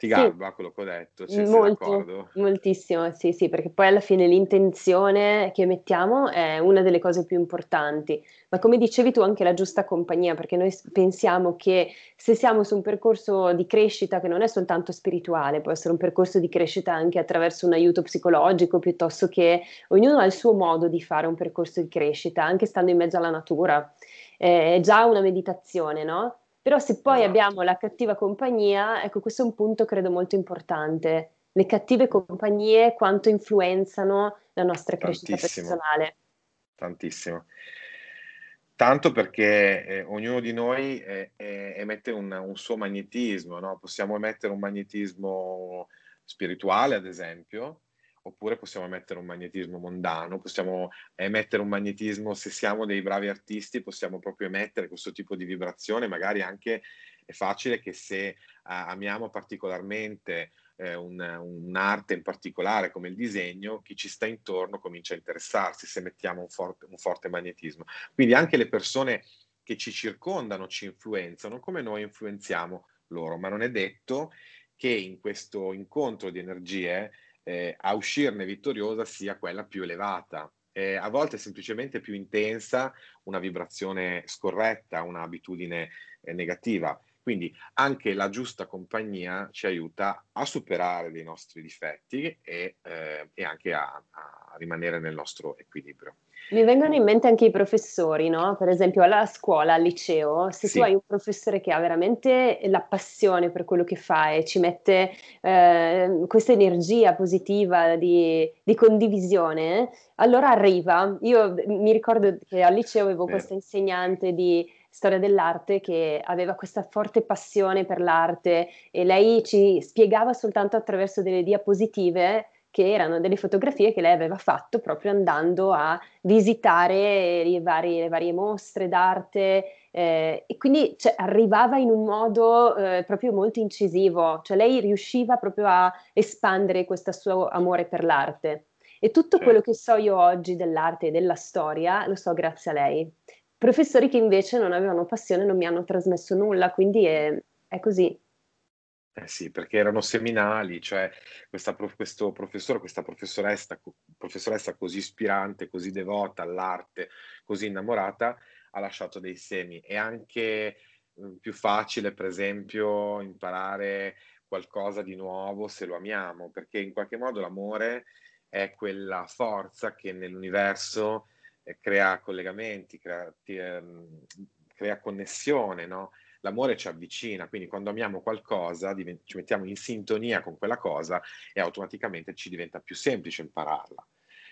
Ti garba sì. quello che ho detto? Cioè, Molto, moltissimo, sì, sì, perché poi alla fine l'intenzione che mettiamo è una delle cose più importanti, ma come dicevi tu anche la giusta compagnia, perché noi pensiamo che se siamo su un percorso di crescita che non è soltanto spirituale, può essere un percorso di crescita anche attraverso un aiuto psicologico, piuttosto che ognuno ha il suo modo di fare un percorso di crescita, anche stando in mezzo alla natura. Eh, è già una meditazione, no? Però se poi esatto. abbiamo la cattiva compagnia, ecco questo è un punto credo molto importante. Le cattive compagnie quanto influenzano la nostra crescita Tantissimo. personale. Tantissimo. Tanto perché eh, ognuno di noi eh, eh, emette un, un, suo magnetismo, no? possiamo emettere un magnetismo spirituale, ad esempio, oppure possiamo emettere un magnetismo mondano, possiamo emettere un magnetismo, se siamo dei bravi artisti, possiamo proprio emettere questo tipo di vibrazione, magari anche è facile che se eh, amiamo particolarmente eh, un, un'arte in particolare come il disegno, chi ci sta intorno comincia a interessarsi se mettiamo un forte, un forte magnetismo. Quindi anche le persone che ci circondano ci influenzano come noi influenziamo loro, ma non è detto che in questo incontro di energie eh, a uscirne vittoriosa sia quella più elevata. Eh, a volte semplicemente più intensa una vibrazione scorretta, un'abitudine eh, negativa, Quindi anche la giusta compagnia ci aiuta a superare dei nostri difetti e, eh, e anche a, a rimanere nel nostro equilibrio. Mi vengono in mente anche i professori, no? Per esempio alla scuola, al liceo, se Sì. tu hai un professore che ha veramente la passione per quello che fa e ci mette eh, questa energia positiva di, di condivisione, allora arriva. Io mi ricordo che al liceo avevo Vero. questa insegnante di storia dell'arte che aveva questa forte passione per l'arte e lei ci spiegava soltanto attraverso delle diapositive che erano delle fotografie che lei aveva fatto proprio andando a visitare le varie, le varie mostre d'arte eh, e quindi cioè, arrivava in un modo eh, proprio molto incisivo, cioè lei riusciva proprio a espandere questo suo amore per l'arte. E tutto Certo. quello che so io oggi dell'arte e della storia lo so grazie a lei. Professori che invece non avevano passione non mi hanno trasmesso nulla, quindi è, è così. Eh sì, perché erano seminali, cioè questa questo professore, questa professoressa, professoressa così ispirante, così devota all'arte, così innamorata, ha lasciato dei semi. È anche eh, più facile, per esempio, imparare qualcosa di nuovo se lo amiamo, perché in qualche modo l'amore è quella forza che nell'universo eh, crea collegamenti, crea, ti- ehm, crea connessione, no? L'amore ci avvicina, quindi quando amiamo qualcosa diven- ci mettiamo in sintonia con quella cosa e automaticamente ci diventa più semplice impararla.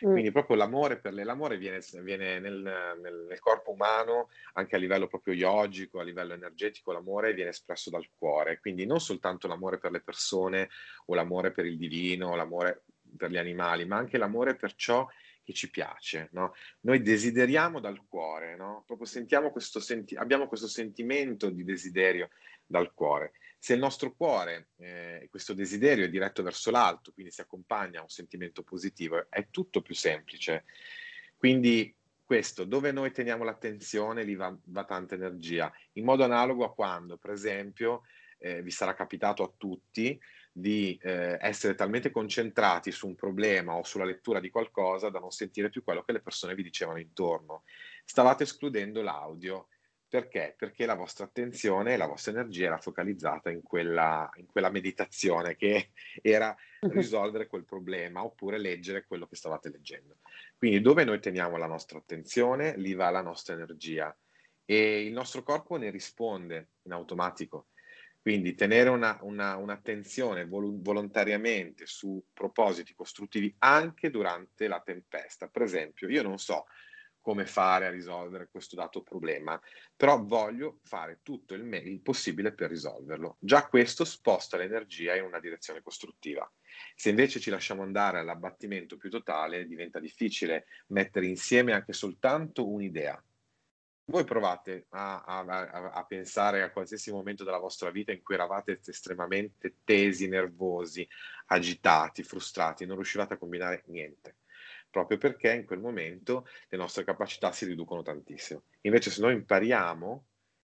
Mm. Quindi proprio l'amore per le, l'amore viene, viene nel, nel- nel corpo umano, anche a livello proprio yogico, a livello energetico, l'amore viene espresso dal cuore. Quindi non soltanto l'amore per le persone o l'amore per il divino, o l'amore per gli animali, ma anche l'amore per ciò che ci piace, no? Noi desideriamo dal cuore, no? Proprio sentiamo questo senti- abbiamo questo sentimento di desiderio dal cuore. Se il nostro cuore, eh, questo desiderio è diretto verso l'alto, quindi si accompagna a un sentimento positivo, è tutto più semplice. Quindi questo, dove noi teniamo l'attenzione, lì va, va tanta energia. In modo analogo a quando, per esempio, eh, vi sarà capitato a tutti di eh, essere talmente concentrati su un problema o sulla lettura di qualcosa da non sentire più quello che le persone vi dicevano intorno. Stavate escludendo l'audio. Perché? Perché la vostra attenzione e la vostra energia era focalizzata in quella, in quella meditazione che [LAUGHS] era risolvere quel problema oppure leggere quello che stavate leggendo. Quindi dove noi teniamo la nostra attenzione, lì va la nostra energia e il nostro corpo ne risponde in automatico. Quindi tenere una, una, un'attenzione volontariamente su propositi costruttivi anche durante la tempesta. Per esempio, io non so come fare a risolvere questo dato problema, però voglio fare tutto il, me- il possibile per risolverlo. Già questo sposta l'energia in una direzione costruttiva. Se invece ci lasciamo andare all'abbattimento più totale, diventa difficile mettere insieme anche soltanto un'idea. Voi provate a, a- a- pensare a qualsiasi momento della vostra vita in cui eravate estremamente tesi, nervosi, agitati, frustrati, non riuscivate a combinare niente, proprio perché in quel momento le nostre capacità si riducono tantissimo. Invece se noi impariamo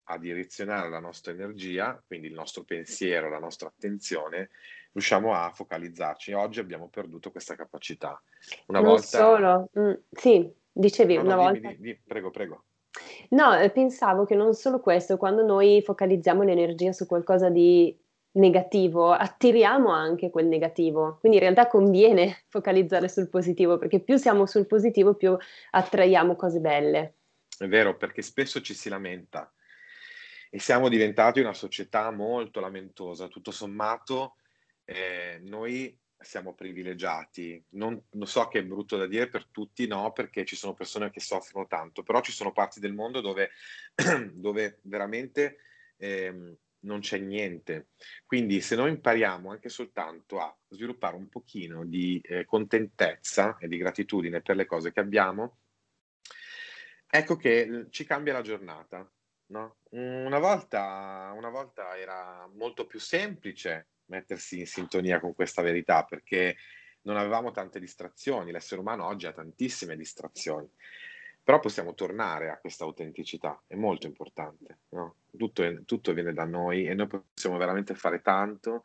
a direzionare la nostra energia, quindi il nostro pensiero, la nostra attenzione, riusciamo a focalizzarci. Oggi abbiamo perduto questa capacità. Una Non volta... solo, mm, sì, dicevi No, no, una dimmi, volta. di- di- prego, prego. No, eh, pensavo che non solo questo, quando noi focalizziamo l'energia su qualcosa di negativo, attiriamo anche quel negativo. Quindi in realtà conviene [LAUGHS] focalizzare sul positivo, perché più siamo sul positivo, più attraiamo cose belle. È vero, perché spesso ci si lamenta e siamo diventati una società molto lamentosa. Tutto sommato, eh, noi siamo privilegiati. Non, lo so che è brutto da dire per tutti, no, perché ci sono persone che soffrono tanto, però ci sono parti del mondo dove, [CLEARS THROAT] dove veramente ehm, non c'è niente. Quindi se noi impariamo anche soltanto a sviluppare un pochino di eh, contentezza e di gratitudine per le cose che abbiamo, ecco che eh, ci cambia la giornata. No? Una volta, una volta era molto più semplice mettersi in sintonia con questa verità perché non avevamo tante distrazioni. L'essere umano oggi ha tantissime distrazioni, però possiamo tornare a questa autenticità, è molto importante. no? Tutto, è- tutto viene da noi e noi possiamo veramente fare tanto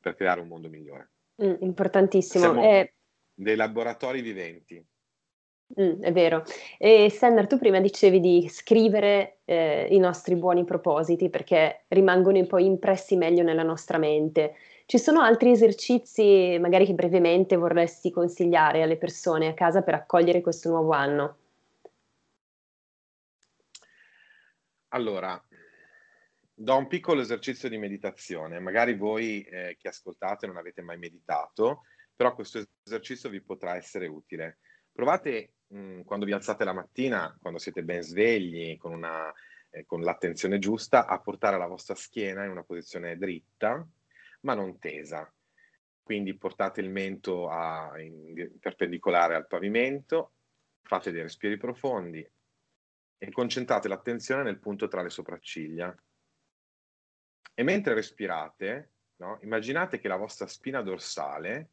per creare un mondo migliore. Mm, importantissimo. Siamo Eh, dei laboratori viventi. Mm, è vero. E Senner, tu prima dicevi di scrivere eh, i nostri buoni propositi perché rimangono poi impressi meglio nella nostra mente. Ci sono altri esercizi, magari che brevemente vorresti consigliare alle persone a casa per accogliere questo nuovo anno? Allora, do un piccolo esercizio di meditazione. Magari voi eh, che ascoltate non avete mai meditato, però questo esercizio vi potrà essere utile. Provate mh, mm, quando vi alzate la mattina, quando siete ben svegli, con, una, eh, con l'attenzione giusta, a portare la vostra schiena in una posizione dritta, ma non tesa. Quindi portate il mento a, in, perpendicolare al pavimento, fate dei respiri profondi e concentrate l'attenzione nel punto tra le sopracciglia. E mentre respirate, no, immaginate che la vostra spina dorsale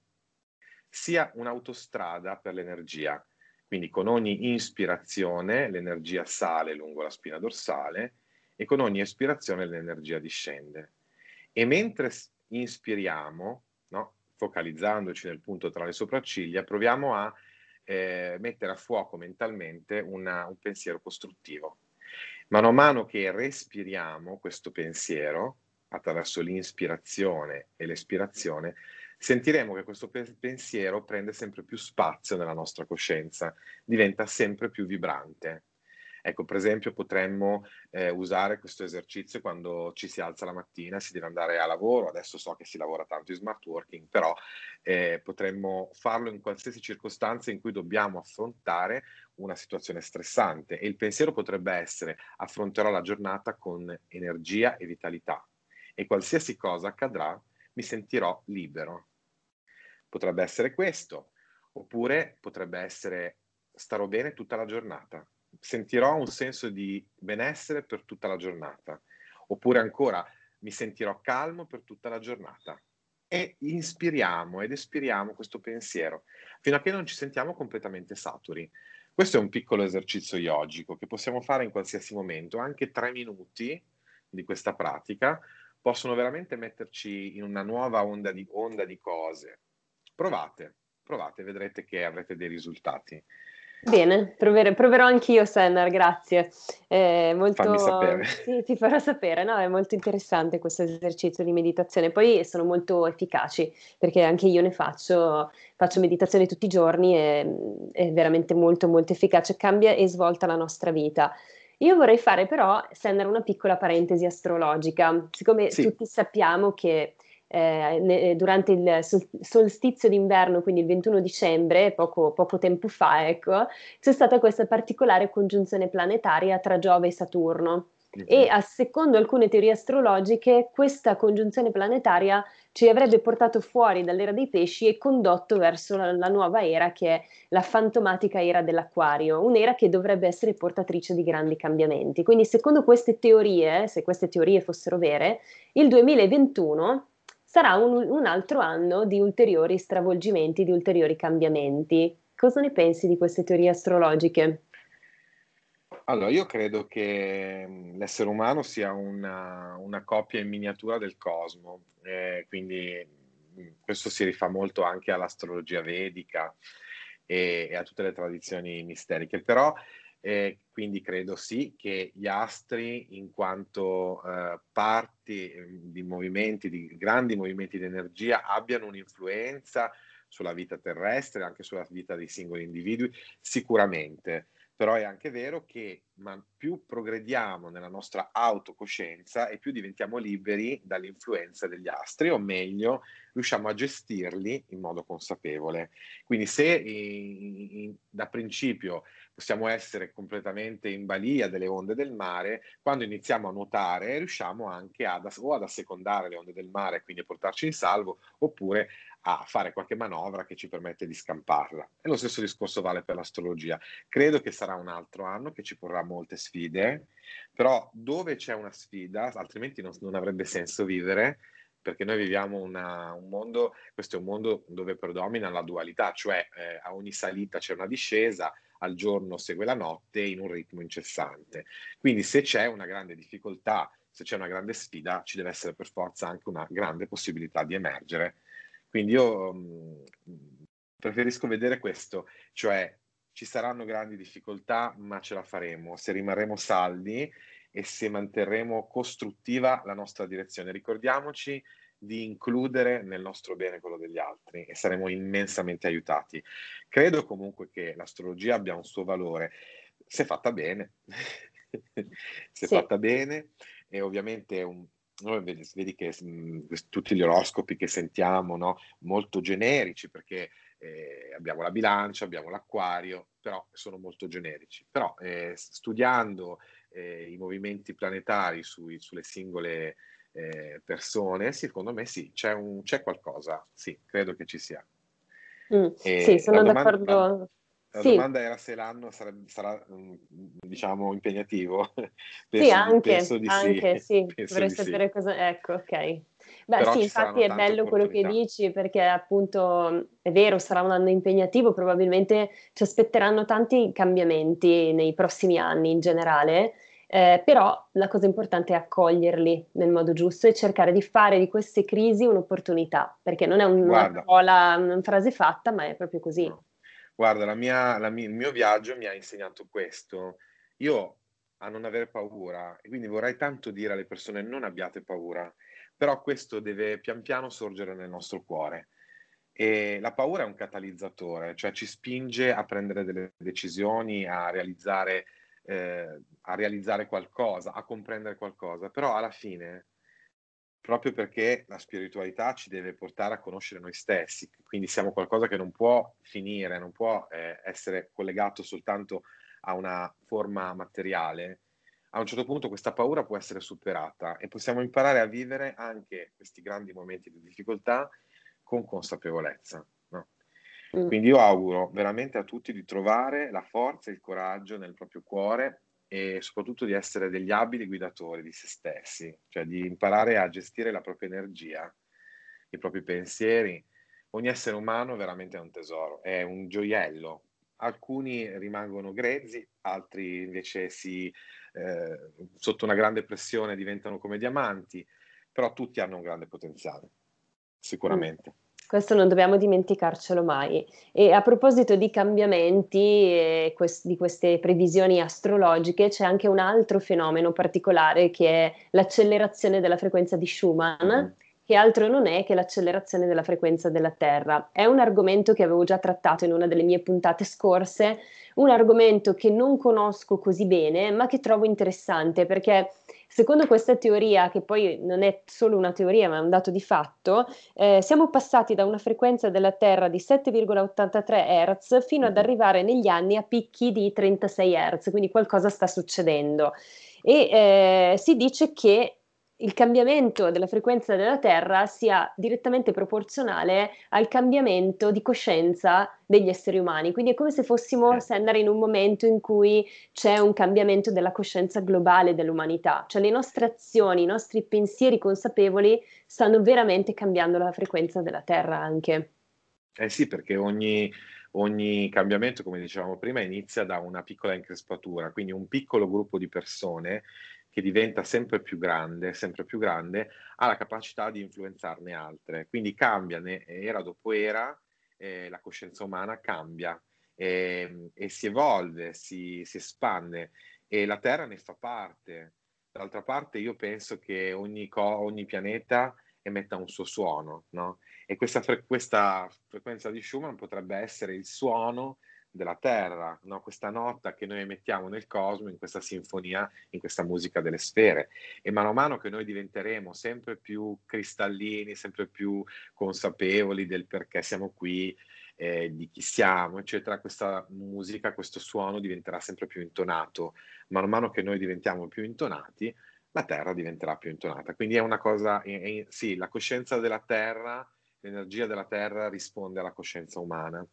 sia un'autostrada per l'energia. Quindi con ogni inspirazione l'energia sale lungo la spina dorsale e con ogni espirazione l'energia discende. E mentre inspiriamo, no, focalizzandoci nel punto tra le sopracciglia, proviamo a eh, mettere a fuoco mentalmente una, un pensiero costruttivo. Mano a mano che respiriamo questo pensiero, attraverso l'inspirazione e l'espirazione, sentiremo che questo pe- pensiero prende sempre più spazio nella nostra coscienza, diventa sempre più vibrante. Ecco, per esempio, potremmo eh, usare questo esercizio quando ci si alza la mattina, si deve andare a lavoro. Adesso so che si lavora tanto in smart working, però eh, potremmo farlo in qualsiasi circostanza in cui dobbiamo affrontare una situazione stressante. E il pensiero potrebbe essere: affronterò la giornata con energia e vitalità. E qualsiasi cosa accadrà, mi sentirò libero. Potrebbe essere questo, oppure potrebbe essere starò bene tutta la giornata, sentirò un senso di benessere per tutta la giornata, oppure ancora mi sentirò calmo per tutta la giornata. E inspiriamo ed espiriamo questo pensiero fino a che non ci sentiamo completamente saturi. Questo è un piccolo esercizio yogico che possiamo fare in qualsiasi momento, anche tre minuti di questa pratica possono veramente metterci in una nuova onda di, onda di cose. Provate, provate, vedrete che avrete dei risultati. Bene, provere, proverò anch'io, Sennar, grazie. È molto. Sì, ti farò sapere, no? È molto interessante questo esercizio di meditazione. Poi sono molto efficaci, perché anche io ne faccio, faccio meditazione tutti i giorni e è veramente molto, molto efficace, cambia e svolta la nostra vita. Io vorrei fare però, Senna, una piccola parentesi astrologica, siccome sì. tutti sappiamo che eh, ne, durante il sol- solstizio d'inverno, quindi il 21 dicembre, poco, poco tempo fa, ecco, c'è stata questa particolare congiunzione planetaria tra Giove e Saturno. E a secondo alcune teorie astrologiche, questa congiunzione planetaria ci avrebbe portato fuori dall'era dei pesci e condotto verso la, la, nuova era che è la fantomatica era dell'acquario, un'era che dovrebbe essere portatrice di grandi cambiamenti. Quindi secondo queste teorie, se queste teorie fossero vere, il 2021 sarà un, un altro anno di ulteriori stravolgimenti, di ulteriori cambiamenti. Cosa ne pensi di queste teorie astrologiche? Allora, io credo che mm, l'essere umano sia una, una copia in miniatura del cosmo, eh, quindi mm, questo si rifà molto anche all'astrologia vedica e, e a tutte le tradizioni misteriche, però eh, quindi credo sì che gli astri, in quanto eh, parti mm, di movimenti, di grandi movimenti di energia, abbiano un'influenza sulla vita terrestre, anche sulla vita dei singoli individui, sicuramente però è anche vero che più progrediamo nella nostra autocoscienza e più diventiamo liberi dall'influenza degli astri, o meglio, riusciamo a gestirli in modo consapevole. Quindi se in, in, da principio possiamo essere completamente in balia delle onde del mare, quando iniziamo a nuotare riusciamo anche ad, o ad assecondare le onde del mare, quindi a portarci in salvo, oppure a fare qualche manovra che ci permette di scamparla. E lo stesso discorso vale per l'astrologia. Credo che sarà un altro anno che ci porrà molte sfide, però dove c'è una sfida, altrimenti non, non avrebbe senso vivere, perché noi viviamo una, un mondo, questo è un mondo dove predomina la dualità, cioè eh, a ogni salita c'è una discesa, al giorno segue la notte in un ritmo incessante. Quindi se c'è una grande difficoltà, se c'è una grande sfida, ci deve essere per forza anche una grande possibilità di emergere quindi io mh, mm, preferisco vedere questo, cioè ci saranno grandi difficoltà, ma ce la faremo se rimarremo saldi e se manterremo costruttiva la nostra direzione. Ricordiamoci di includere nel nostro bene quello degli altri e saremo immensamente aiutati. Credo comunque che l'astrologia abbia un suo valore, se fatta bene, [LAUGHS] se sì. fatta bene e ovviamente un, noi vedi, vedi che mh, tutti gli oroscopi che sentiamo, no? molto generici perché eh, abbiamo la bilancia, abbiamo l'acquario, però sono molto generici. Però eh, studiando eh, i movimenti planetari sui, sulle singole eh, persone, secondo me sì, c'è, un, c'è, qualcosa, sì, credo che ci sia. Mm, sì, sono d'accordo. La sì. domanda era se l'anno sarà, sarà mm, diciamo, impegnativo. [LAUGHS] penso, sì, anche, [LAUGHS] di anche, sì. sì. Vorrei sapere sì. cosa... Ecco, ok. Beh Però sì, infatti è bello quello che dici perché appunto è vero, sarà un anno impegnativo, probabilmente ci aspetteranno tanti cambiamenti nei prossimi anni in generale, eh, però la cosa importante è accoglierli nel modo giusto e cercare di fare di queste crisi un'opportunità, perché non è una, parola, una frase fatta, ma è proprio così. No. Guarda, la mia, la mia, il mio viaggio mi ha insegnato questo. Io a non avere paura, e quindi vorrei tanto dire alle persone non abbiate paura, però questo deve pian piano sorgere nel nostro cuore. E la paura è un catalizzatore, cioè ci spinge a prendere delle decisioni, a realizzare, eh, a realizzare qualcosa, a comprendere qualcosa, però alla fine, proprio perché la spiritualità ci deve portare a conoscere noi stessi, quindi siamo qualcosa che non può finire, non può eh, essere collegato soltanto a una forma materiale, a un certo punto questa paura può essere superata e possiamo imparare a vivere anche questi grandi momenti di difficoltà con consapevolezza. No? Mm. Quindi io auguro veramente a tutti di trovare la forza e il coraggio nel proprio cuore e soprattutto di essere degli abili guidatori di se stessi, cioè di imparare a gestire la propria energia, i propri pensieri. Ogni essere umano veramente è un tesoro, è un gioiello. Alcuni rimangono grezzi, altri invece si eh, sotto una grande pressione diventano come diamanti, però tutti hanno un grande potenziale, sicuramente. Mm. Questo non dobbiamo dimenticarcelo mai. E a proposito di cambiamenti e quest- di queste previsioni astrologiche, c'è anche un altro fenomeno particolare che è l'accelerazione della frequenza di Schumann. Mm che altro non è che l'accelerazione della frequenza della Terra. È un argomento che avevo già trattato in una delle mie puntate scorse, un argomento che non conosco così bene, ma che trovo interessante perché secondo questa teoria, che poi non è solo una teoria ma è un dato di fatto, eh, siamo passati da una frequenza della Terra di 7,83 Hz fino ad arrivare negli anni a picchi di 36 Hz, quindi qualcosa sta succedendo. E eh, si dice che il cambiamento della frequenza della Terra sia direttamente proporzionale al cambiamento di coscienza degli esseri umani. Quindi è come se fossimo eh. andare in un momento in cui c'è un cambiamento della coscienza globale dell'umanità, cioè le nostre azioni, i nostri pensieri consapevoli stanno veramente cambiando la frequenza della Terra anche. Eh sì, perché ogni, ogni cambiamento, come dicevamo prima, inizia da una piccola increspatura, quindi un piccolo gruppo di persone che diventa sempre più grande, sempre più grande, ha la capacità di influenzarne altre. Quindi cambia, era dopo era, eh, la coscienza umana cambia eh, e si evolve, si, si espande e la Terra ne fa parte. D'altra parte io penso che ogni, co- ogni pianeta emetta un suo suono, no? E questa, fre- questa frequenza di Schumann potrebbe essere il suono della Terra, no? questa nota che noi emettiamo nel cosmo, in questa sinfonia, in questa musica delle sfere. E mano a mano che noi diventeremo sempre più cristallini, sempre più consapevoli del perché siamo qui, eh, di chi siamo, eccetera, questa musica, questo suono diventerà sempre più intonato. Mano a mano che noi diventiamo più intonati, la Terra diventerà più intonata. Quindi è una cosa, è, è, sì, la coscienza della Terra, l'energia della Terra risponde alla coscienza umana.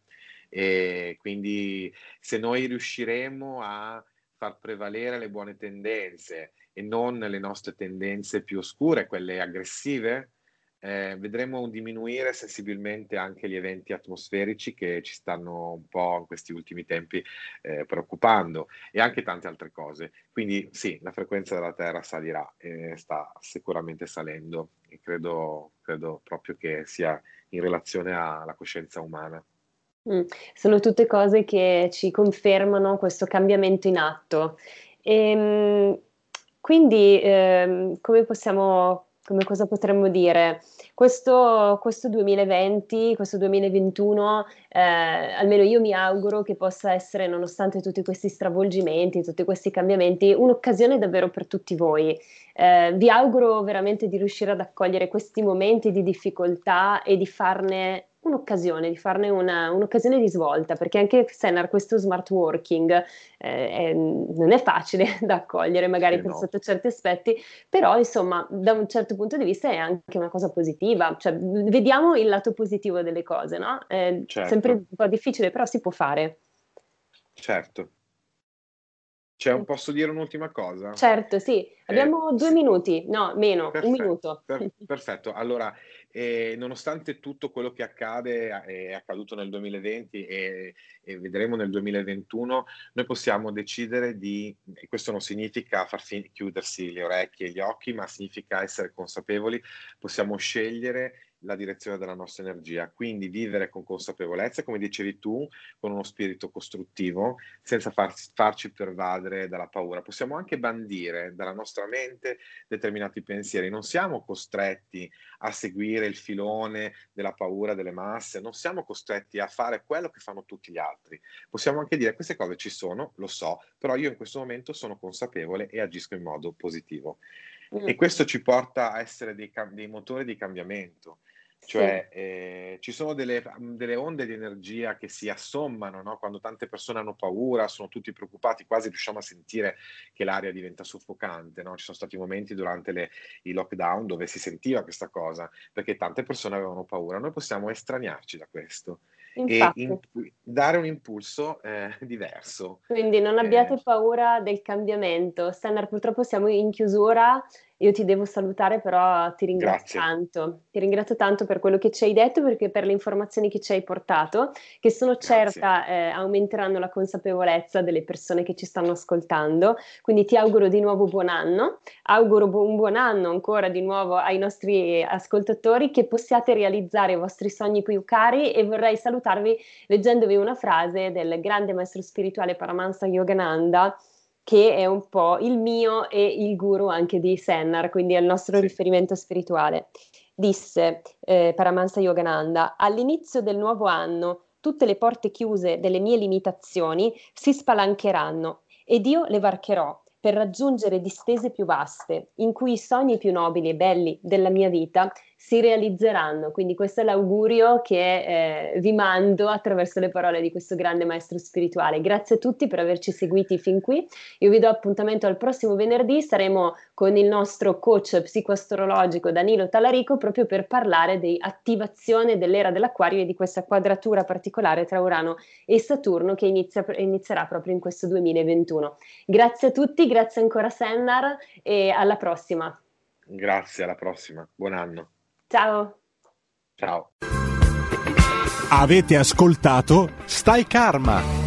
E quindi se noi riusciremo a far prevalere le buone tendenze e non le nostre tendenze più oscure, quelle aggressive, eh, vedremo diminuire sensibilmente anche gli eventi atmosferici che ci stanno un po' in questi ultimi tempi eh, preoccupando e anche tante altre cose. Quindi sì, la frequenza della Terra salirà e sta sicuramente salendo e credo, credo proprio che sia in relazione alla coscienza umana. Mm, sono tutte cose che ci confermano questo cambiamento in atto. E, ehm, quindi, ehm, come possiamo, come cosa potremmo dire? Questo, questo 2020, questo 2021, eh, almeno io mi auguro che possa essere, nonostante tutti questi stravolgimenti, tutti questi cambiamenti, un'occasione davvero per tutti voi. Eh, vi auguro veramente di riuscire ad accogliere questi momenti di difficoltà e di farne un'occasione, di farne una, un'occasione di svolta, perché anche Senar questo smart working eh, è, non è facile [LAUGHS] da accogliere magari per no. sotto certi aspetti, però insomma da un certo punto di vista è anche una cosa positiva, cioè vediamo il lato positivo delle cose, no? È certo. sempre un po' difficile, però si può fare. Certo. Cioè, posso dire un'ultima cosa? Certo, sì. Abbiamo eh, due minuti, no, meno, perfetto, un minuto. Per, [LAUGHS] perfetto. Allora, eh, nonostante tutto quello che accade, è accaduto nel 2020 e, e, vedremo nel 2021, noi possiamo decidere di, e questo non significa far fin- chiudersi le orecchie e gli occhi, ma significa essere consapevoli, possiamo scegliere la direzione della nostra energia. Quindi vivere con consapevolezza, come dicevi tu, con uno spirito costruttivo, senza far, farci pervadere dalla paura. Possiamo anche bandire dalla nostra mente determinati pensieri. Non siamo costretti a seguire il filone della paura delle masse, non siamo costretti a fare quello che fanno tutti gli altri. Possiamo anche dire queste cose ci sono, lo so, però io in questo momento sono consapevole e agisco in modo positivo. Mm. E questo ci porta a essere dei, dei motori di cambiamento. Cioè, sì. eh, ci sono delle, delle, onde di energia che si assommano no? quando tante persone hanno paura, sono tutti preoccupati, quasi riusciamo a sentire che l'aria diventa soffocante. No? Ci sono stati momenti durante le, i lockdown dove si sentiva questa cosa, perché tante persone avevano paura. Noi possiamo estraniarci da questo Infatti. e in, dare un impulso eh, [LAUGHS] diverso. Quindi non abbiate eh. paura del cambiamento. Standard, purtroppo siamo in chiusura io ti devo salutare, però ti ringrazio Grazie. tanto. Ti ringrazio tanto per quello che ci hai detto, perché per le informazioni che ci hai portato, che sono certa eh, aumenteranno la consapevolezza delle persone che ci stanno ascoltando. Quindi ti auguro di nuovo buon anno, auguro bu- un buon anno ancora di nuovo ai nostri ascoltatori, che possiate realizzare i vostri sogni più cari e vorrei salutarvi leggendovi una frase del grande maestro spirituale Paramahansa Yogananda che è un po' il mio e il guru anche di Sennar, quindi è il nostro sì. riferimento spirituale. Disse eh, Paramahansa Yogananda, all'inizio del nuovo anno tutte le porte chiuse delle mie limitazioni si spalancheranno ed io le varcherò per raggiungere distese più vaste, in cui i sogni più nobili e belli della mia vita si realizzeranno. Quindi questo è l'augurio che eh, vi mando attraverso le parole di questo grande maestro spirituale. Grazie a tutti per averci seguiti fin qui. Io vi do appuntamento al prossimo venerdì, saremo con il nostro coach psicoastrologico Danilo Talarico proprio per parlare di attivazione dell'era dell'acquario e di questa quadratura particolare tra Urano e Saturno che inizia, inizierà proprio in questo 2021. Grazie a tutti, grazie ancora Sennar e alla prossima. Grazie, alla prossima. Buon anno. Ciao. Ciao. Avete ascoltato Stai Karma.